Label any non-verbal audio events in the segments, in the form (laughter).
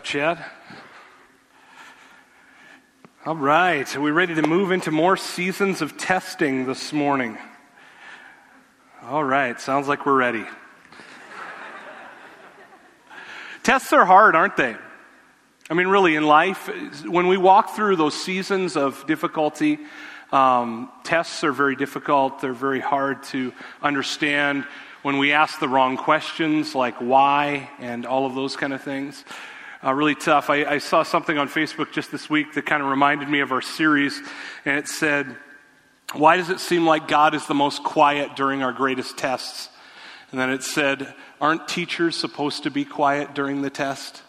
Chad. All right, are we ready to move into more seasons of testing this morning? All right, sounds like we're ready. Tests are hard, aren't they? I mean, really, in life, when we walk through those seasons of difficulty, um, tests are very difficult. They're very hard to understand when we ask the wrong questions, like why and all of those kind of things uh, really tough. I, I saw something on Facebook just this week that kind of reminded me of our series, and it said, Why does it seem like God is the most quiet during our greatest tests? And then it said, Aren't teachers supposed to be quiet during the test?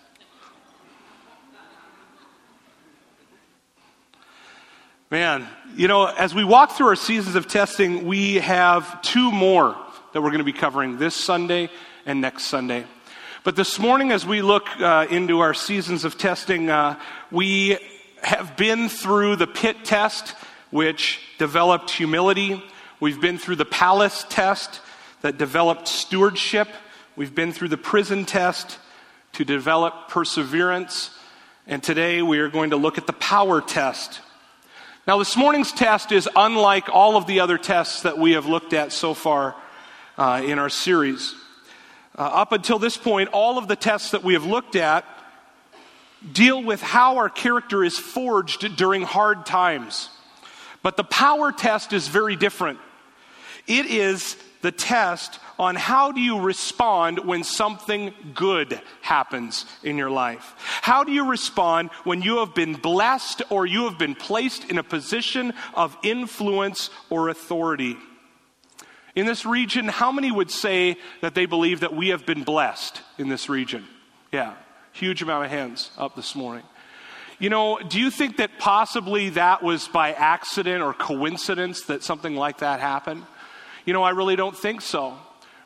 Man, you know, as we walk through our seasons of testing, we have two more that we're going to be covering this Sunday and next Sunday. But this morning, as we look uh, into our seasons of testing, uh, we have been through the pit test, which developed humility. We've been through the palace test that developed stewardship. We've been through the prison test to develop perseverance. And today we are going to look at the power test. Now, this morning's test is unlike all of the other tests that we have looked at so far uh, in our series. Uh, up until this point, all of the tests that we have looked at deal with how our character is forged during hard times. But the power test is very different. It is the test on how do you respond when something good happens in your life? How do you respond when you have been blessed or you have been placed in a position of influence or authority? In this region, how many would say that they believe that we have been blessed in this region? Yeah, huge amount of hands up this morning. You know, do you think that possibly that was by accident or coincidence that something like that happened? You know, I really don't think so.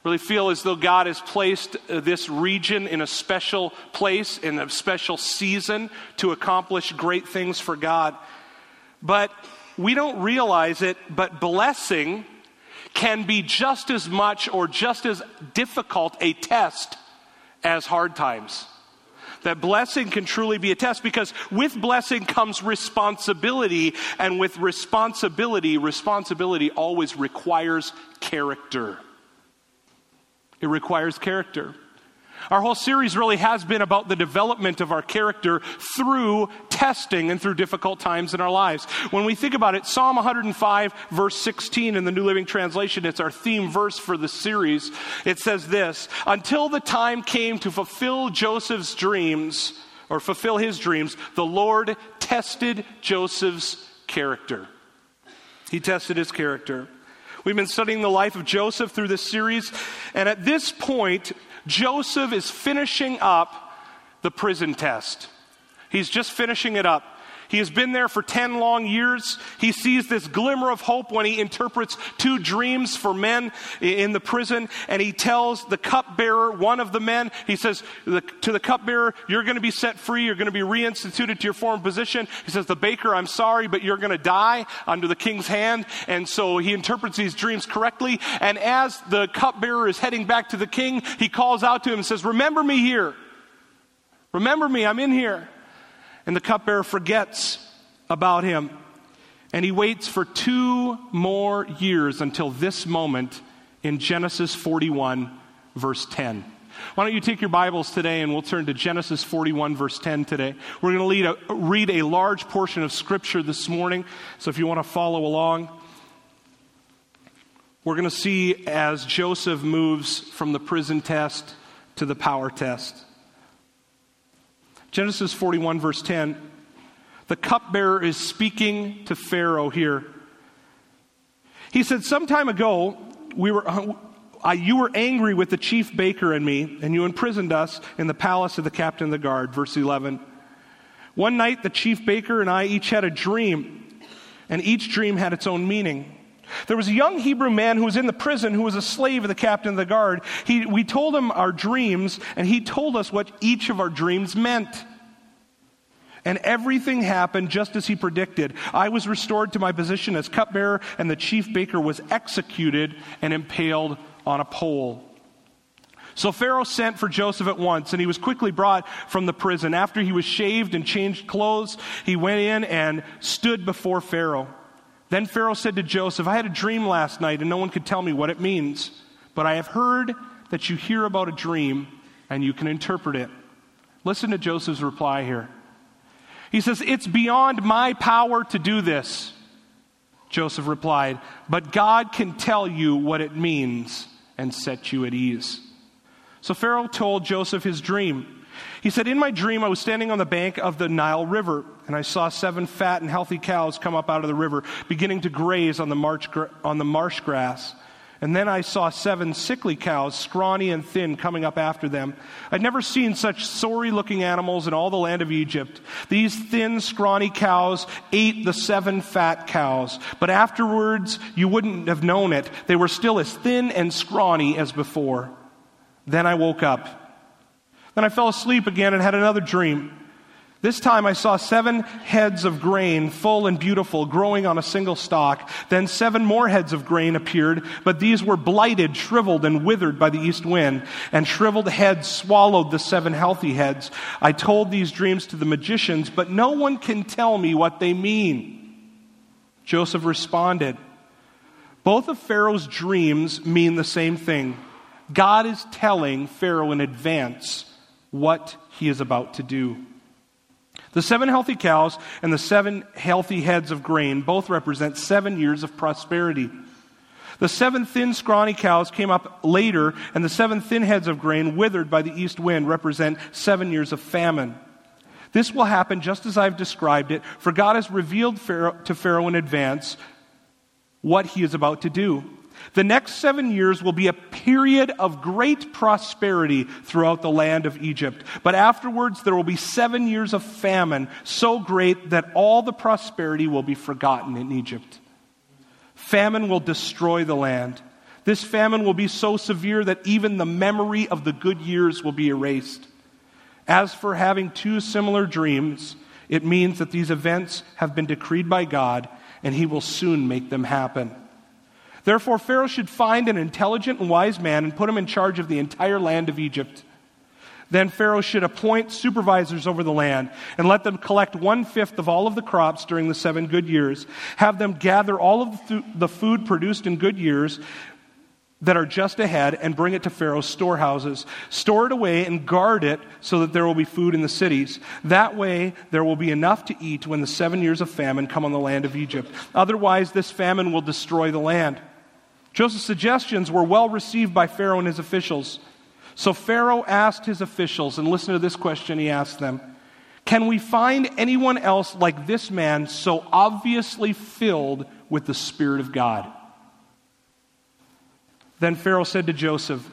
Really feel as though God has placed uh, this region in a special place, in a special season to accomplish great things for God. But we don't realize it, but blessing can be just as much or just as difficult a test as hard times. That blessing can truly be a test because with blessing comes responsibility, and with responsibility, responsibility always requires character. It requires character. Our whole series really has been about the development of our character through testing and through difficult times in our lives. When we think about it, Psalm 105, verse 16 in the New Living Translation, it's our theme verse for the series. It says this Until the time came to fulfill Joseph's dreams, or fulfill his dreams, the Lord tested Joseph's character. He tested his character. We've been studying the life of Joseph through this series, and at this point, Joseph is finishing up the prison test. He's just finishing it up. He has been there for 10 long years. He sees this glimmer of hope when he interprets two dreams for men in the prison. And he tells the cupbearer, one of the men, he says to the cupbearer, You're going to be set free. You're going to be reinstituted to your former position. He says, The baker, I'm sorry, but you're going to die under the king's hand. And so he interprets these dreams correctly. And as the cupbearer is heading back to the king, he calls out to him and says, Remember me here. Remember me. I'm in here. And the cupbearer forgets about him. And he waits for two more years until this moment in Genesis 41, verse 10. Why don't you take your Bibles today and we'll turn to Genesis 41, verse 10 today. We're going to a, read a large portion of Scripture this morning. So if you want to follow along, we're going to see as Joseph moves from the prison test to the power test. Genesis 41, verse 10. The cupbearer is speaking to Pharaoh here. He said, Some time ago, we were, uh, you were angry with the chief baker and me, and you imprisoned us in the palace of the captain of the guard. Verse 11. One night, the chief baker and I each had a dream, and each dream had its own meaning. There was a young Hebrew man who was in the prison who was a slave of the captain of the guard. He, we told him our dreams, and he told us what each of our dreams meant. And everything happened just as he predicted. I was restored to my position as cupbearer, and the chief baker was executed and impaled on a pole. So Pharaoh sent for Joseph at once, and he was quickly brought from the prison. After he was shaved and changed clothes, he went in and stood before Pharaoh. Then Pharaoh said to Joseph, I had a dream last night, and no one could tell me what it means. But I have heard that you hear about a dream, and you can interpret it. Listen to Joseph's reply here. He says, It's beyond my power to do this. Joseph replied, But God can tell you what it means and set you at ease. So Pharaoh told Joseph his dream. He said, In my dream, I was standing on the bank of the Nile River, and I saw seven fat and healthy cows come up out of the river, beginning to graze on the, march, on the marsh grass. And then I saw seven sickly cows, scrawny and thin, coming up after them. I'd never seen such sorry looking animals in all the land of Egypt. These thin, scrawny cows ate the seven fat cows. But afterwards, you wouldn't have known it. They were still as thin and scrawny as before. Then I woke up. Then I fell asleep again and had another dream. This time I saw seven heads of grain, full and beautiful, growing on a single stalk. Then seven more heads of grain appeared, but these were blighted, shriveled, and withered by the east wind. And shriveled heads swallowed the seven healthy heads. I told these dreams to the magicians, but no one can tell me what they mean. Joseph responded, Both of Pharaoh's dreams mean the same thing. God is telling Pharaoh in advance what he is about to do. The seven healthy cows and the seven healthy heads of grain both represent seven years of prosperity. The seven thin, scrawny cows came up later, and the seven thin heads of grain withered by the east wind represent seven years of famine. This will happen just as I've described it, for God has revealed to Pharaoh in advance what he is about to do. The next seven years will be a period of great prosperity throughout the land of Egypt. But afterwards, there will be seven years of famine, so great that all the prosperity will be forgotten in Egypt. Famine will destroy the land. This famine will be so severe that even the memory of the good years will be erased. As for having two similar dreams, it means that these events have been decreed by God, and He will soon make them happen. Therefore, Pharaoh should find an intelligent and wise man and put him in charge of the entire land of Egypt. Then Pharaoh should appoint supervisors over the land and let them collect one fifth of all of the crops during the seven good years. Have them gather all of the food produced in good years that are just ahead and bring it to Pharaoh's storehouses. Store it away and guard it so that there will be food in the cities. That way, there will be enough to eat when the seven years of famine come on the land of Egypt. Otherwise, this famine will destroy the land. Joseph's suggestions were well received by Pharaoh and his officials. So Pharaoh asked his officials, and listen to this question he asked them Can we find anyone else like this man so obviously filled with the Spirit of God? Then Pharaoh said to Joseph,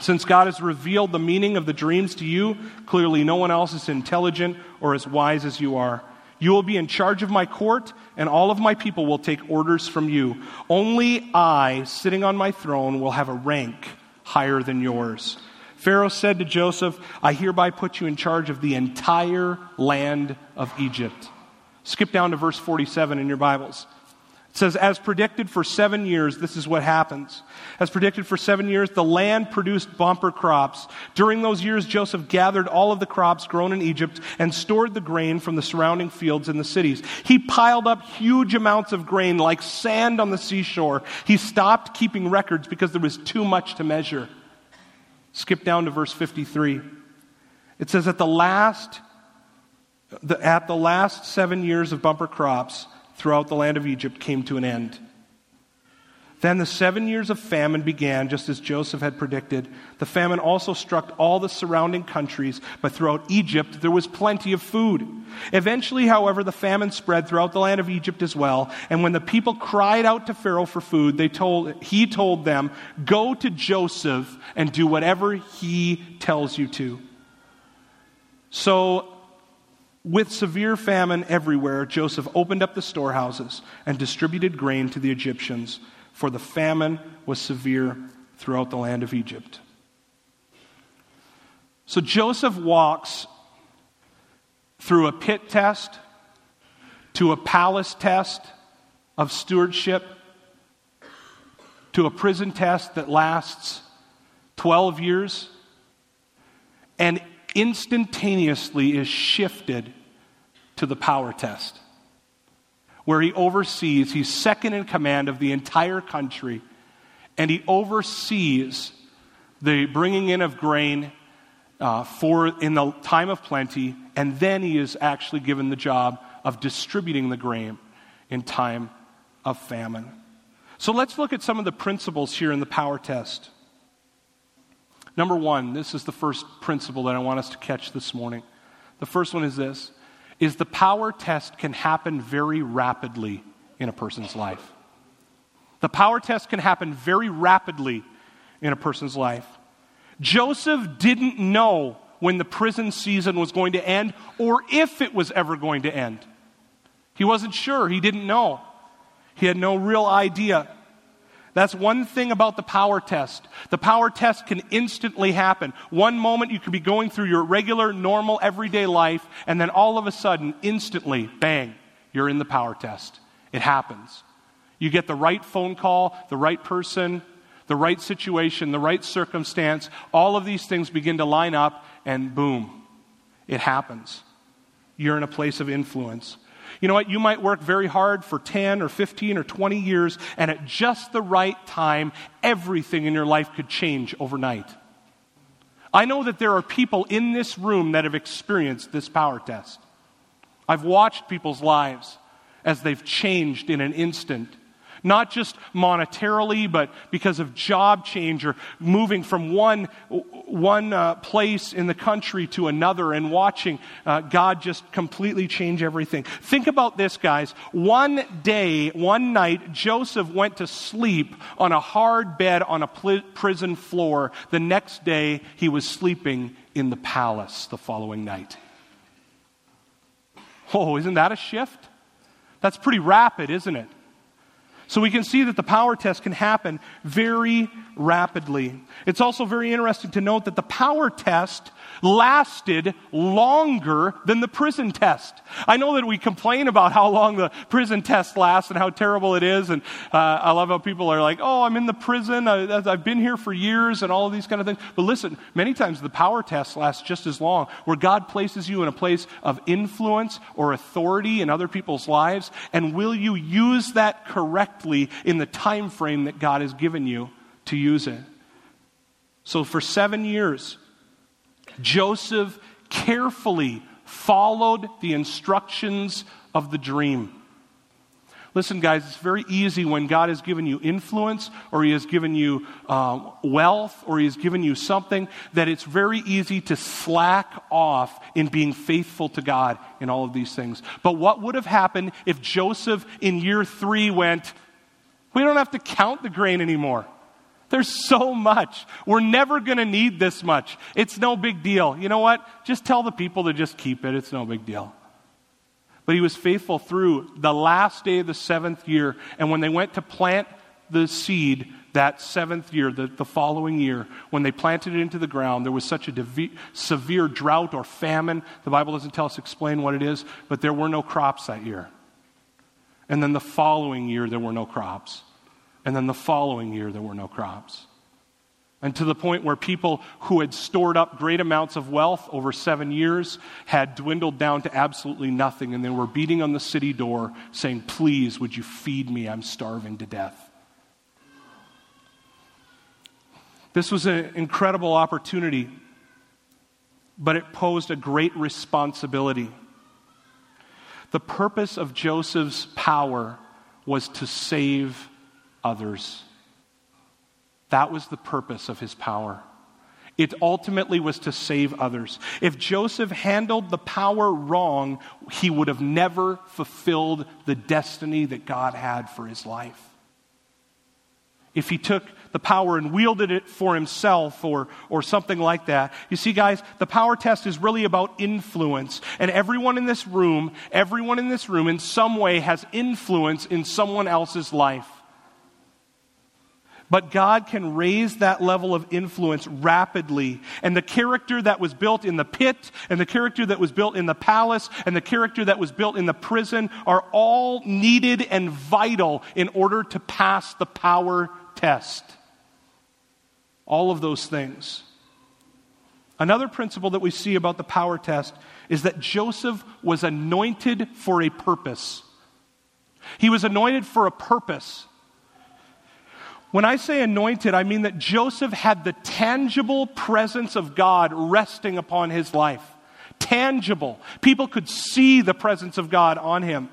Since God has revealed the meaning of the dreams to you, clearly no one else is intelligent or as wise as you are. You will be in charge of my court, and all of my people will take orders from you. Only I, sitting on my throne, will have a rank higher than yours. Pharaoh said to Joseph, I hereby put you in charge of the entire land of Egypt. Skip down to verse 47 in your Bibles. It says, as predicted for seven years, this is what happens. As predicted for seven years, the land produced bumper crops. During those years, Joseph gathered all of the crops grown in Egypt and stored the grain from the surrounding fields in the cities. He piled up huge amounts of grain like sand on the seashore. He stopped keeping records because there was too much to measure. Skip down to verse 53. It says, at the last, the, at the last seven years of bumper crops, throughout the land of Egypt came to an end. Then the seven years of famine began, just as Joseph had predicted. The famine also struck all the surrounding countries, but throughout Egypt there was plenty of food. Eventually, however, the famine spread throughout the land of Egypt as well. And when the people cried out to Pharaoh for food, they told, he told them, Go to Joseph and do whatever he tells you to. So with severe famine everywhere, Joseph opened up the storehouses and distributed grain to the Egyptians, for the famine was severe throughout the land of Egypt. So Joseph walks through a pit test to a palace test of stewardship to a prison test that lasts 12 years, and instantaneously is shifted to the power test, where he oversees, he's second in command of the entire country, and he oversees the bringing in of grain uh, for in the time of plenty, and then he is actually given the job of distributing the grain in time of famine. So let's look at some of the principles here in the power test. Number one, this is the first principle that I want us to catch this morning. The first one is this is the power test can happen very rapidly in a person's life. The power test can happen very rapidly in a person's life. Joseph didn't know when the prison season was going to end or if it was ever going to end. He wasn't sure, he didn't know. He had no real idea. That's one thing about the power test. The power test can instantly happen. One moment you could be going through your regular, normal, everyday life, and then all of a sudden, instantly, bang, you're in the power test. It happens. You get the right phone call, the right person, the right situation, the right circumstance. All of these things begin to line up, and boom, it happens. You're in a place of influence. You know what? You might work very hard for 10 or 15 or 20 years, and at just the right time, everything in your life could change overnight. I know that there are people in this room that have experienced this power test. I've watched people's lives as they've changed in an instant not just monetarily, but because of job change or moving from one, one uh, place in the country to another and watching uh, God just completely change everything. Think about this, guys. One day, one night, Joseph went to sleep on a hard bed on a pl- prison floor. The next day, he was sleeping in the palace the following night. Oh, isn't that a shift? That's pretty rapid, isn't it? So we can see that the power test can happen very rapidly. It's also very interesting to note that the power test lasted longer than the prison test. I know that we complain about how long the prison test lasts and how terrible it is. And uh, I love how people are like, oh, I'm in the prison. I, have been here for years and all of these kind of things. But listen, many times the power test lasts just as long, where God places you in a place of influence or authority in other people's lives. And will you use that correctly in the time frame that God has given you to use it? So for seven years, Joseph carefully followed the instructions of the dream. Listen, guys, it's very easy when God has given you influence or He has given you uh, wealth or He has given you something that it's very easy to slack off in being faithful to God in all of these things. But what would have happened if Joseph in year three went, We don't have to count the grain anymore? There's so much. We're never going to need this much. It's no big deal. You know what? Just tell the people to just keep it. It's no big deal. But he was faithful through the last day of the seventh year. And when they went to plant the seed that seventh year, the, the following year, when they planted it into the ground, there was such a severe drought or famine. The Bible doesn't tell us explain what it is, but there were no crops that year. And then the following year, there were no crops. And then the following year, there were no crops. And to the point where people who had stored up great amounts of wealth over seven years had dwindled down to absolutely nothing. And they were beating on the city door saying, Please, would you feed me? I'm starving to death. This was an incredible opportunity, but it posed a great responsibility. The purpose of Joseph's power was to save others. That was the purpose of his power. It ultimately was to save others. If Joseph handled the power wrong, he would have never fulfilled the destiny that God had for his life. If he took the power and wielded it for himself or, or something like that. You see, guys, the power test is really about influence. And everyone in this room, everyone in this room in some way has influence in someone else's life. But God can raise that level of influence rapidly. And the character that was built in the pit, and the character that was built in the palace, and the character that was built in the prison are all needed and vital in order to pass the power test. All of those things. Another principle that we see about the power test is that Joseph was anointed for a purpose. He was anointed for a purpose. When I say anointed, I mean that Joseph had the tangible presence of God resting upon his life. Tangible. People could see the presence of God on him.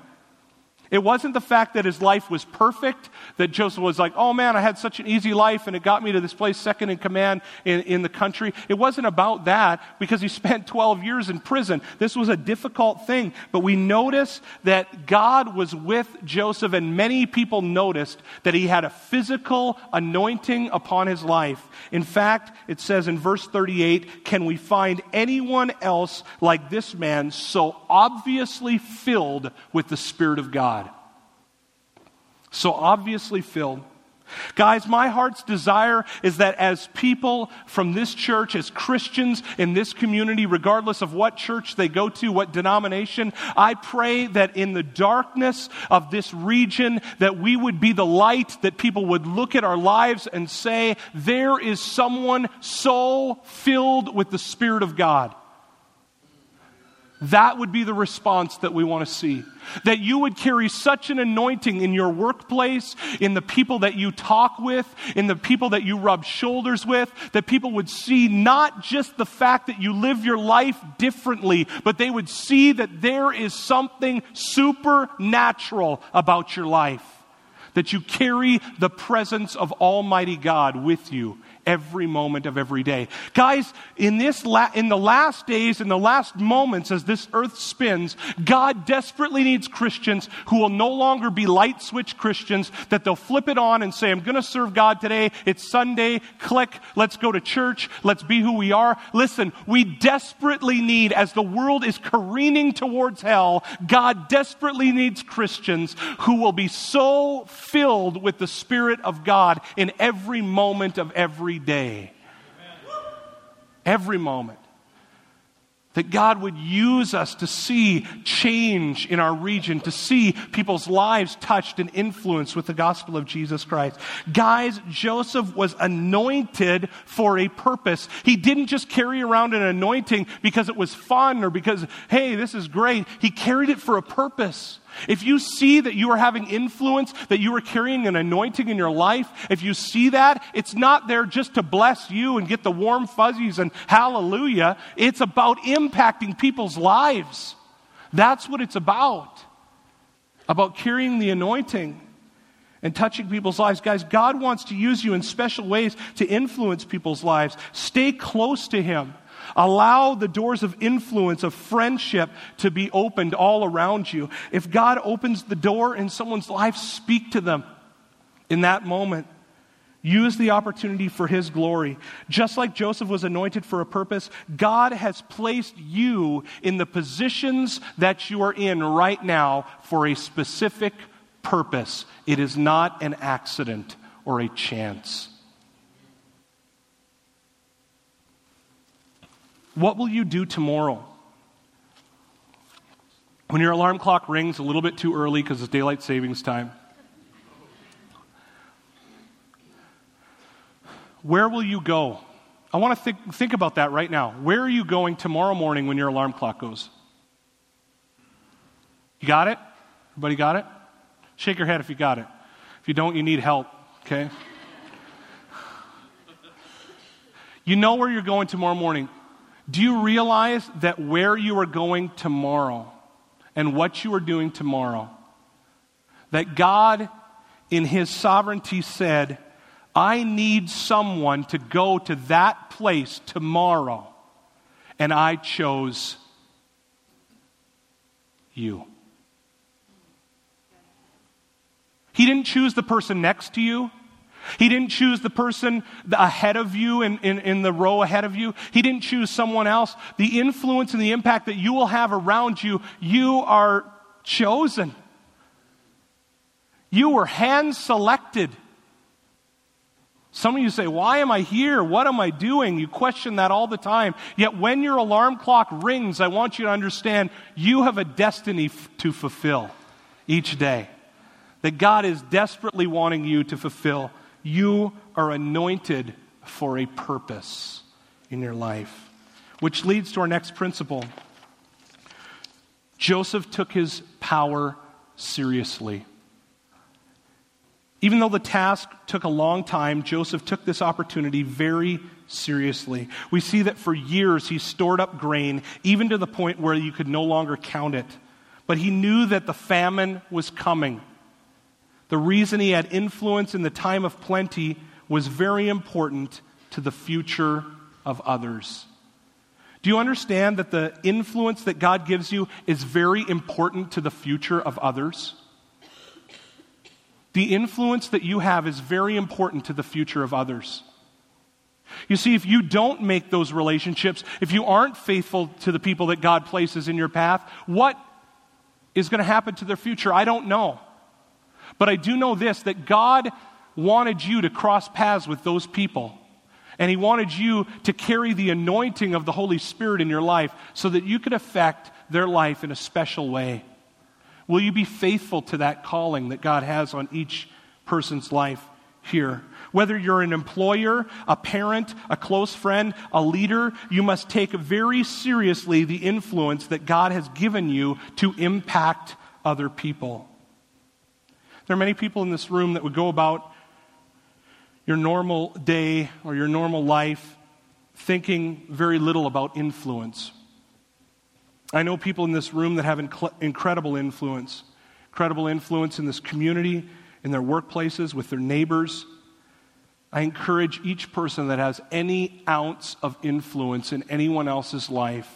It wasn't the fact that his life was perfect, that Joseph was like, oh man, I had such an easy life and it got me to this place second in command in, in the country. It wasn't about that because he (laughs) spent 12 years in prison. This was a difficult thing. But we notice that God was with Joseph and many people noticed that he had a physical anointing upon his life. In fact, it says in verse 38, can we find anyone else like this man so obviously filled with the Spirit of God? So obviously filled. Guys, my heart's desire is that as people from this church, as Christians in this community, regardless of what church they go to, what denomination, I pray that in the darkness of this region, that we would be the light, that people would look at our lives and say, there is someone so filled with the Spirit of God. That would be the response that we want to see. That you would carry such an anointing in your workplace, in the people that you talk with, in the people that you rub shoulders with, that people would see not just the fact that you live your life differently, but they would see that there is something supernatural about your life. That you carry the presence of Almighty God with you every moment of every day. Guys, in, this la- in the last days, in the last moments as this earth spins, God desperately needs Christians who will no longer be light switch Christians, that they'll flip it on and say, I'm going to serve God today. It's Sunday. Click. Let's go to church. Let's be who we are. Listen, we desperately need, as the world is careening towards hell, God desperately needs Christians who will be so filled with the Spirit of God in every moment of every day. Every moment. That God would use us to see change in our region, to see people's lives touched and influenced with the gospel of Jesus Christ. Guys, Joseph was anointed for a purpose. He didn't just carry around an anointing because it was fun or because, hey, this is great. He carried it for a purpose. If you see that you are having influence, that you are carrying an anointing in your life, if you see that, it's not there just to bless you and get the warm fuzzies and hallelujah. It's about impacting people's lives. That's what it's about. About carrying the anointing and touching people's lives. Guys, God wants to use you in special ways to influence people's lives. Stay close to Him. Allow the doors of influence, of friendship to be opened all around you. If God opens the door in someone's life, speak to them in that moment. Use the opportunity for His glory. Just like Joseph was anointed for a purpose, God has placed you in the positions that you are in right now for a specific purpose. It is not an accident or a chance. What will you do tomorrow? When your alarm clock rings a little bit too early because it's daylight savings time, where will you go? I want to think, think about that right now. Where are you going tomorrow morning when your alarm clock goes? You got it? Everybody got it? Shake your head if you got it. If you don't, you need help, okay? (laughs) You know where you're going tomorrow morning. Do you realize that where you are going tomorrow and what you are doing tomorrow, that God in His sovereignty said, I need someone to go to that place tomorrow, and I chose you. He didn't choose the person next to you. He didn't choose the person ahead of you in, in, in, the row ahead of you. He didn't choose someone else. The influence and the impact that you will have around you, you are chosen. You were hand selected. Some of you say, Why am I here? What am I doing? You question that all the time. Yet when your alarm clock rings, I want you to understand you have a destiny f- to fulfill each day. That God is desperately wanting you to fulfill you are anointed for a purpose in your life. Which leads to our next principle. Joseph took his power seriously. Even though the task took a long time, Joseph took this opportunity very seriously. We see that for years he stored up grain, even to the point where you could no longer count it. But he knew that the famine was coming. The reason he had influence in the time of plenty was very important to the future of others. Do you understand that the influence that God gives you is very important to the future of others? The influence that you have is very important to the future of others. You see, if you don't make those relationships, if you aren't faithful to the people that God places in your path, what is going to happen to their future? I don't know. But I do know this that God wanted you to cross paths with those people. And He wanted you to carry the anointing of the Holy Spirit in your life so that you could affect their life in a special way. Will you be faithful to that calling that God has on each person's life here? Whether you're an employer, a parent, a close friend, a leader, you must take very seriously the influence that God has given you to impact other people. There are many people in this room that would go about your normal day or your normal life thinking very little about influence. I know people in this room that have inc- incredible influence, incredible influence in this community, in their workplaces, with their neighbors. I encourage each person that has any ounce of influence in anyone else's life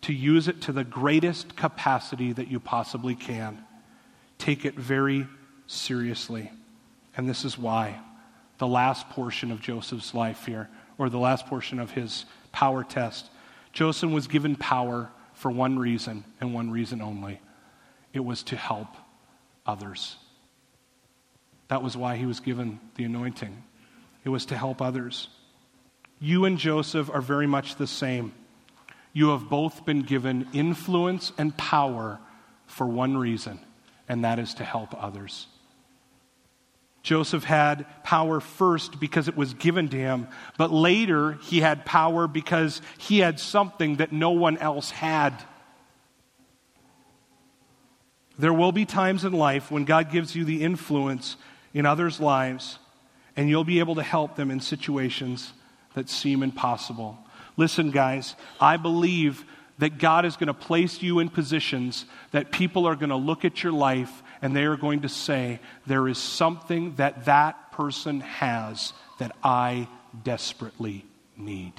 to use it to the greatest capacity that you possibly can. Take it very seriously. And this is why. The last portion of Joseph's life here, or the last portion of his power test. Joseph was given power for one reason and one reason only it was to help others. That was why he was given the anointing. It was to help others. You and Joseph are very much the same. You have both been given influence and power for one reason, and that is to help others. Joseph had power first because it was given to him, but later he had power because he had something that no one else had. There will be times in life when God gives you the influence in others' lives, and you'll be able to help them in situations that seem impossible. Listen, guys, I believe that God is going to place you in positions that people are going to look at your life and they are going to say, There is something that that person has that I desperately need.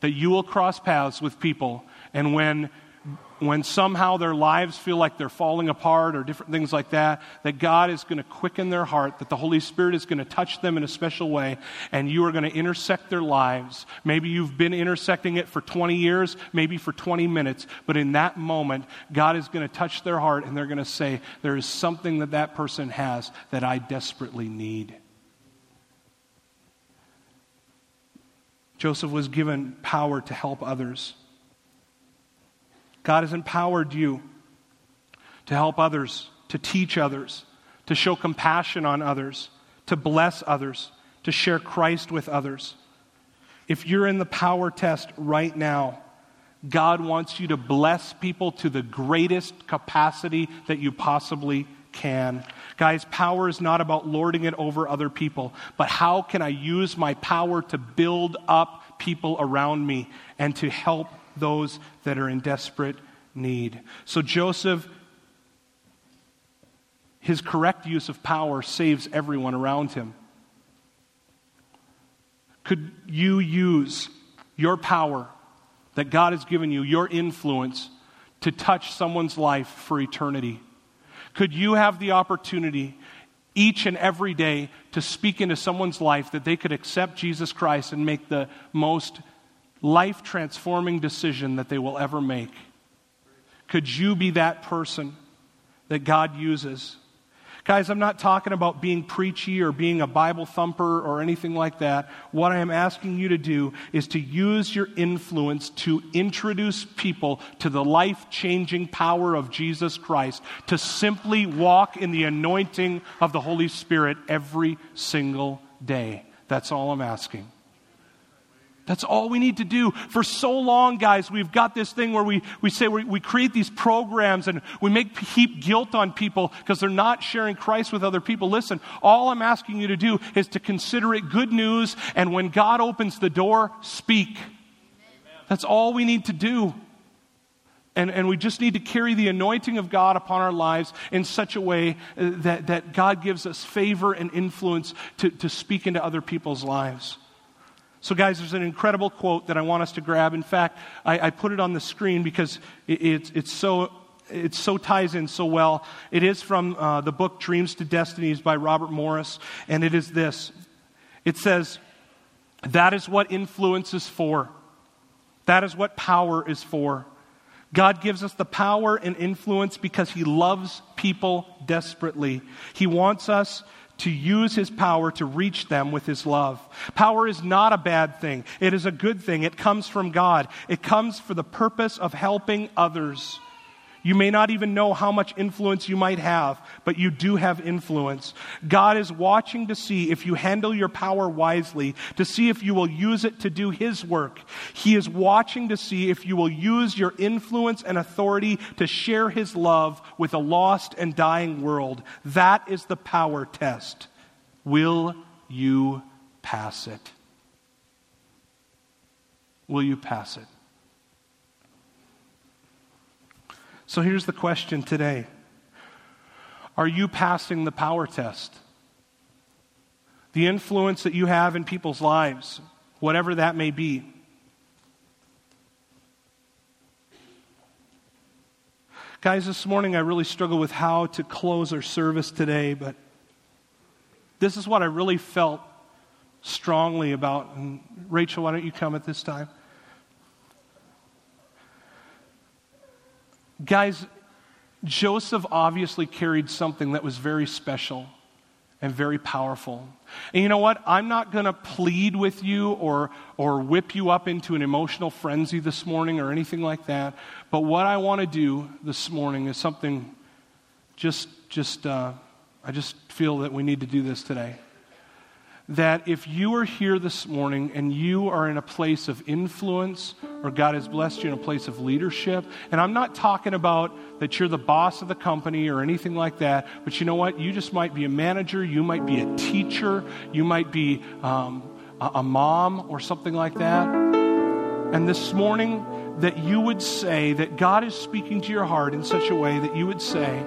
That you will cross paths with people, and when when somehow their lives feel like they're falling apart or different things like that, that God is going to quicken their heart, that the Holy Spirit is going to touch them in a special way, and you are going to intersect their lives. Maybe you've been intersecting it for 20 years, maybe for 20 minutes, but in that moment, God is going to touch their heart and they're going to say, There is something that that person has that I desperately need. Joseph was given power to help others. God has empowered you to help others, to teach others, to show compassion on others, to bless others, to share Christ with others. If you're in the power test right now, God wants you to bless people to the greatest capacity that you possibly can. Guys, power is not about lording it over other people, but how can I use my power to build up people around me and to help those that are in desperate need. So Joseph, his correct use of power saves everyone around him. Could you use your power that God has given you, your influence, to touch someone's life for eternity? Could you have the opportunity each and every day to speak into someone's life that they could accept Jesus Christ and make the most life transforming decision that they will ever make. Could you be that person that God uses? Guys, I'm not talking about being preachy or being a Bible thumper or anything like that. What I am asking you to do is to use your influence to introduce people to the life changing power of Jesus Christ, to simply walk in the anointing of the Holy Spirit every single day. That's all I'm asking. That's all we need to do. For so long, guys, we've got this thing where we, we say we, we create these programs and we make heap guilt on people because they're not sharing Christ with other people. Listen, all I'm asking you to do is to consider it good news, and when God opens the door, speak. That's all we need to do. And, and we just need to carry the anointing of God upon our lives in such a way uh, that, that God gives us favor and influence to, to speak into other people's lives. So, guys, there's an incredible quote that I want us to grab. In fact, I, I put it on the screen because it, it's, it's so it so ties in so well. It is from uh, the book Dreams to Destinies by Robert Morris, and it is this. It says, That is what influence is for. That is what power is for. God gives us the power and influence because He loves people desperately. He wants us to use His power to reach them with His love. Power is not a bad thing, it is a good thing. It comes from God, it comes for the purpose of helping others. You may not even know how much influence you might have, but you do have influence. God is watching to see if you handle your power wisely, to see if you will use it to do His work. He is watching to see if you will use your influence and authority to share His love with a lost and dying world. That is the power test. Will you pass it? Will you pass it? So here's the question today Are you passing the power test? The influence that you have in people's lives, whatever that may be. Guys, this morning I really struggle with how to close our service today, but this is what I really felt strongly about. And Rachel, why don't you come at this time? Guys, Joseph obviously carried something that was very special and very powerful. And you know what? I'm not going to plead with you or, or whip you up into an emotional frenzy this morning or anything like that. But what I want to do this morning is something just, just, uh, I just feel that we need to do this today that if you are here this morning and you are in a place of influence or God has blessed you in a place of leadership, and I'm not talking about that you're the boss of the company or anything like that, but you know what? You just might be a manager, you might be a teacher, you might be um, a, mom or something like that. And this morning, that you would say that God is speaking to your heart in such a way that you would say,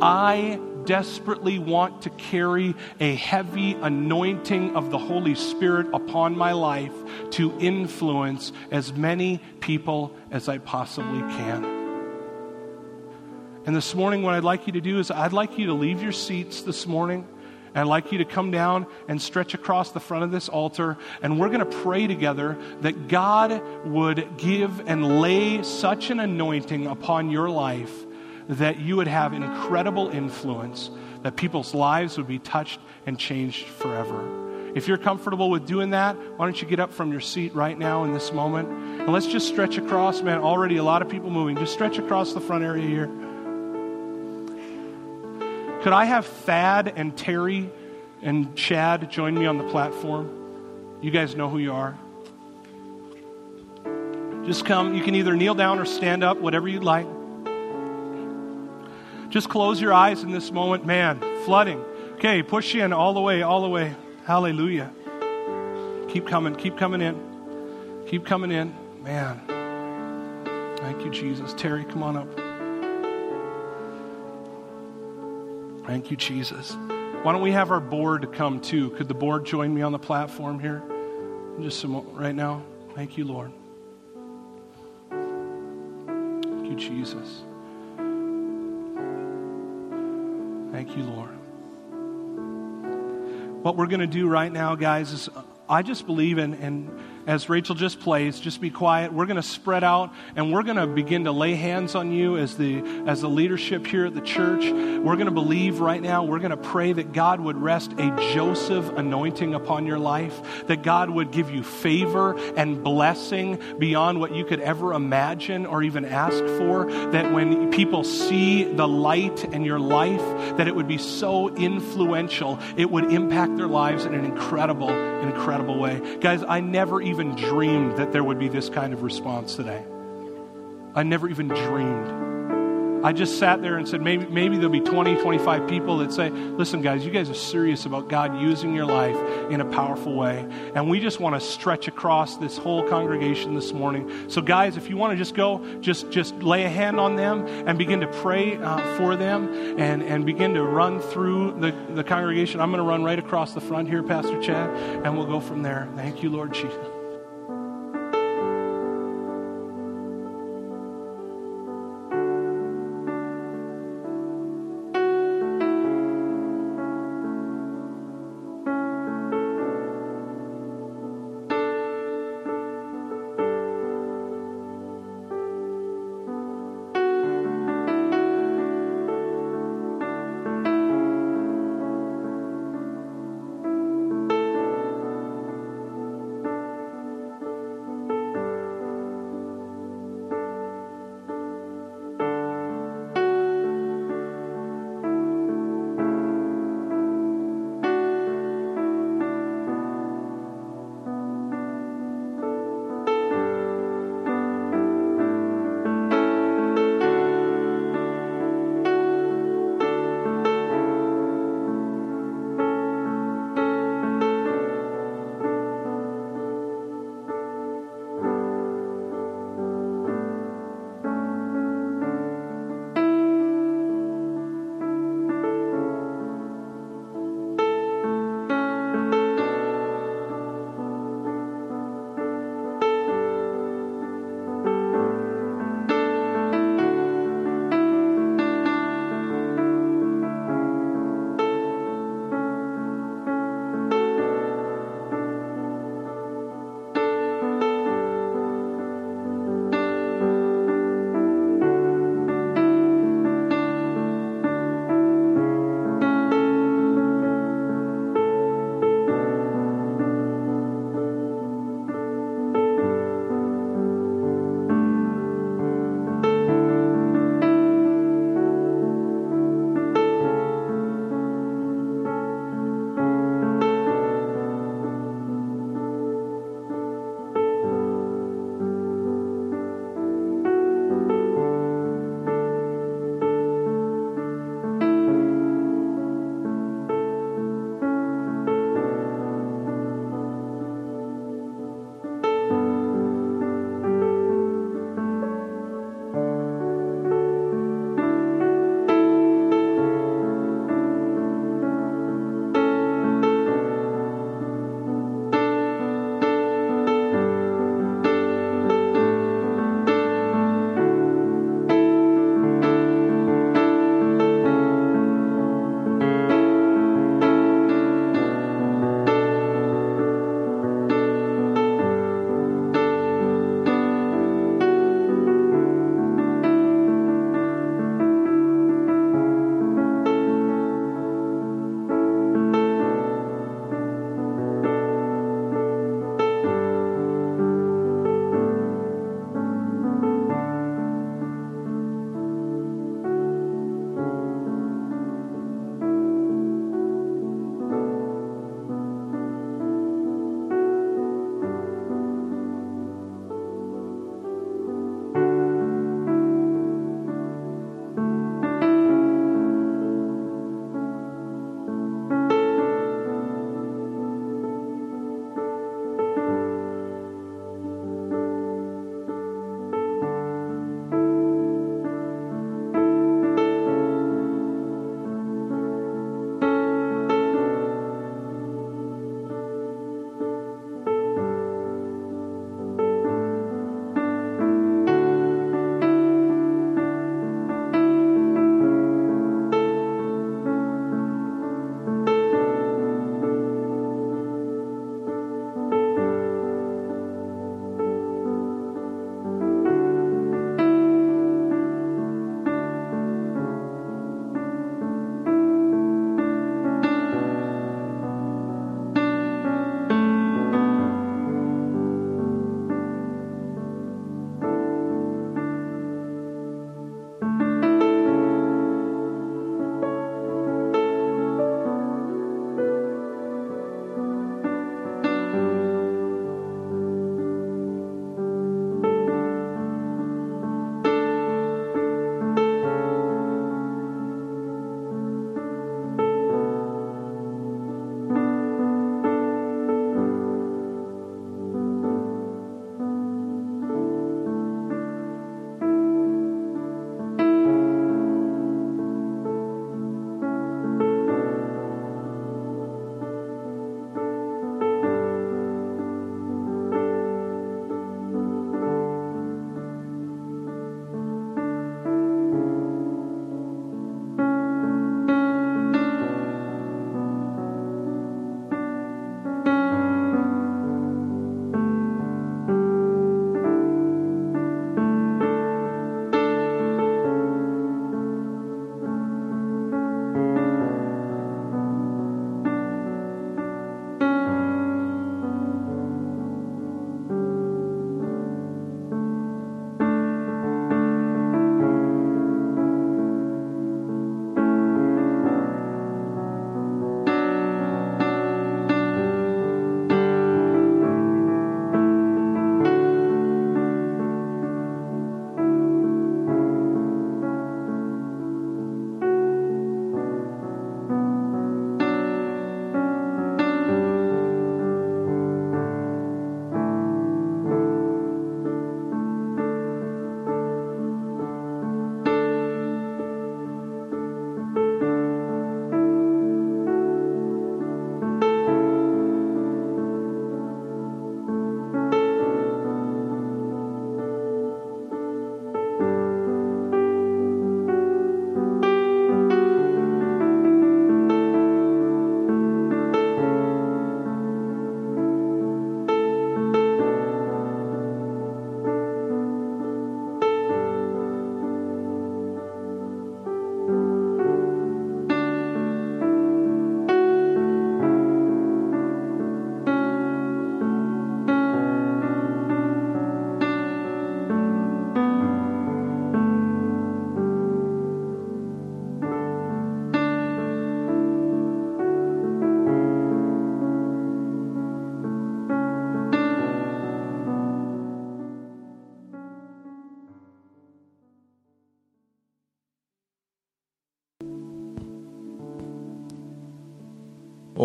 I desperately want to carry a heavy anointing of the Holy Spirit upon my life to influence as many people as I possibly can. And this morning, what I'd like you to do is I'd like you to leave your seats this morning. And I'd like you to come down and stretch across the front of this altar. And we're going to pray together that God would give and lay such an anointing upon your life that you would have incredible influence, that people's lives would be touched and changed forever. If you're comfortable with doing that, why don't you get up from your seat right now in this moment? And let's just stretch across, man. Already a lot of people moving. Just stretch across the front area here. Could I have Thad and Terry and Chad join me on the platform? You guys know who you are. Just come. You can either kneel down or stand up, whatever you'd like. Just close your eyes in this moment. Man, flooding. Okay, push in all the way, all the way. Hallelujah. Keep coming, keep coming in. Keep coming in. Man. Thank you, Jesus. Terry, come on up. Thank you, Jesus. Why don't we have our board come too? Could the board join me on the platform here? Just some right now. Thank you, Lord. Thank you, Jesus. Thank you, Lord. What we're going to do right now, guys, is I just believe in, and as Rachel just plays, just be quiet. We're going to spread out and we're going to begin to lay hands on you as the, as the leadership here at the church. We're going to believe right now, we're going to pray that God would rest a Joseph anointing upon your life, that God would give you favor and blessing beyond what you could ever imagine or even ask for. That when people see the light in your life, that it would be so influential, it would impact their lives in an incredible, incredible way. Guys, I never even dreamed that there would be this kind of response today. I never even dreamed. I just sat there and said, maybe, maybe there'll be 20, 25 people that say, listen, guys, you guys are serious about God using your life in a powerful way. And we just want to stretch across this whole congregation this morning. So, guys, if you want to just go, just, just lay a hand on them and begin to pray uh, for them and, and begin to run through the, the congregation. I'm going to run right across the front here, Pastor Chad, and we'll go from there. Thank you, Lord Jesus.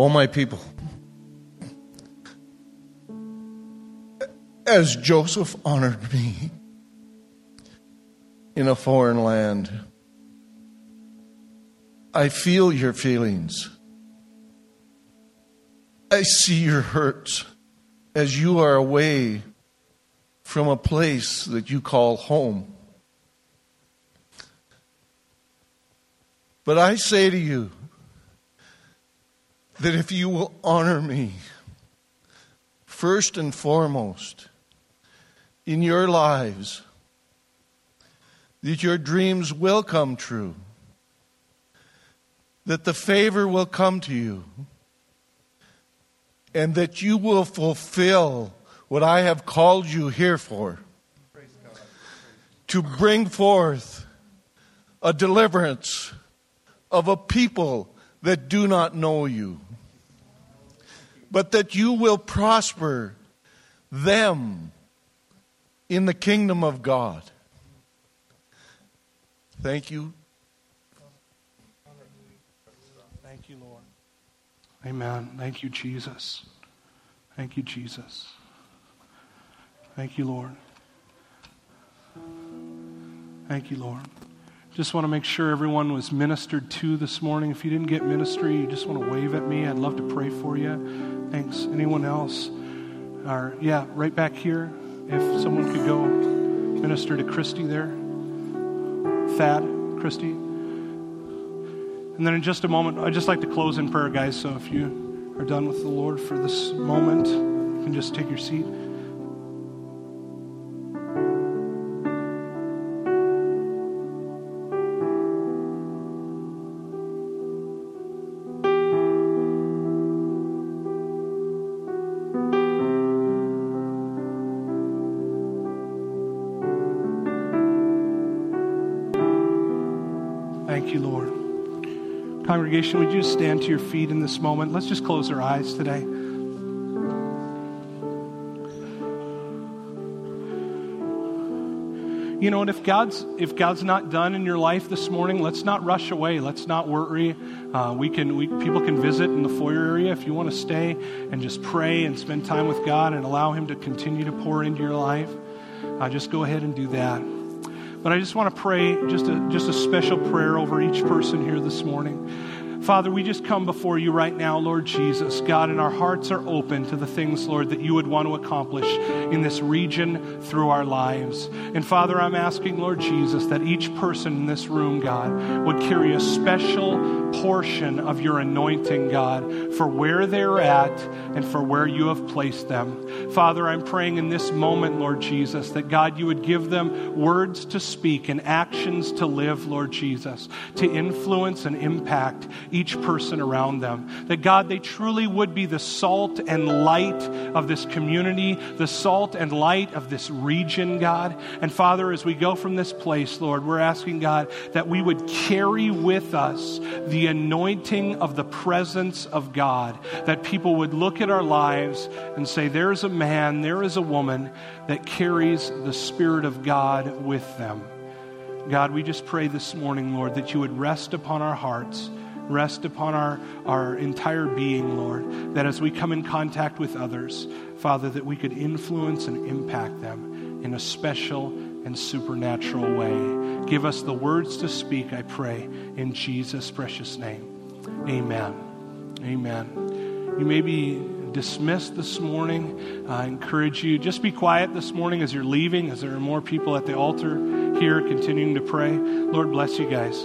O my people, as Joseph honored me in a foreign land, I feel your feelings. I see your hurts as you are away from a place that you call home. But I say to you that if you will honor me, first and foremost, in your lives, that your dreams will come true, that the favor will come to you, and that you will fulfill what I have called you here for. To bring forth a deliverance of a people that do not know you, but that you will prosper them in the kingdom of God. Thank you. Thank you, Lord. Amen. Thank you, Jesus. Thank you, Jesus. Thank you, Lord. Thank you, Lord. Just want to make sure everyone was ministered to this morning. If you didn't get ministry, you just want to wave at me. I'd love to pray for you. Thanks. Anyone else? Or, yeah, right back here. If someone could go minister to Christy there. Thad, Christy. And then in just a moment, I'd just like to close in prayer, guys. So if you are done with the Lord for this moment, you can just take your seat. Congregation, would you stand to your feet in this moment? Let's just close our eyes today. You know, and if God's if God's not done in your life this morning, let's not rush away. Let's not worry. Uh, we can we, people can visit in the foyer area if you want to stay and just pray and spend time with God and allow Him to continue to pour into your life. Uh, just go ahead and do that. But I just want to pray just a, just a special prayer over each person here this morning. Father, we just come before you right now, Lord Jesus. God, and our hearts are open to the things, Lord, that you would want to accomplish in this region through our lives. And Father, I'm asking, Lord Jesus, that each person in this room, God, would carry a special portion of your anointing, God, for where they're at and for where you have placed them. Father, I'm praying in this moment, Lord Jesus, that God, you would give them words to speak and actions to live, Lord Jesus, to influence and impact each person around them. That God, they truly would be the salt and light of this community, the salt and light of this region, God. And Father, as we go from this place, Lord, we're asking God that we would carry with us the anointing of the presence of God, that people would look at our lives and say, There is a man, there is a woman that carries the Spirit of God with them. God, we just pray this morning, Lord, that you would rest upon our hearts rest upon our, our entire being, Lord, that as we come in contact with others, Father, that we could influence and impact them in a special and supernatural way. Give us the words to speak, I pray, in Jesus' precious name. Amen. Amen. You may be dismissed this morning. I encourage you, just be quiet this morning as you're leaving, as there are more people at the altar here continuing to pray. Lord bless you guys.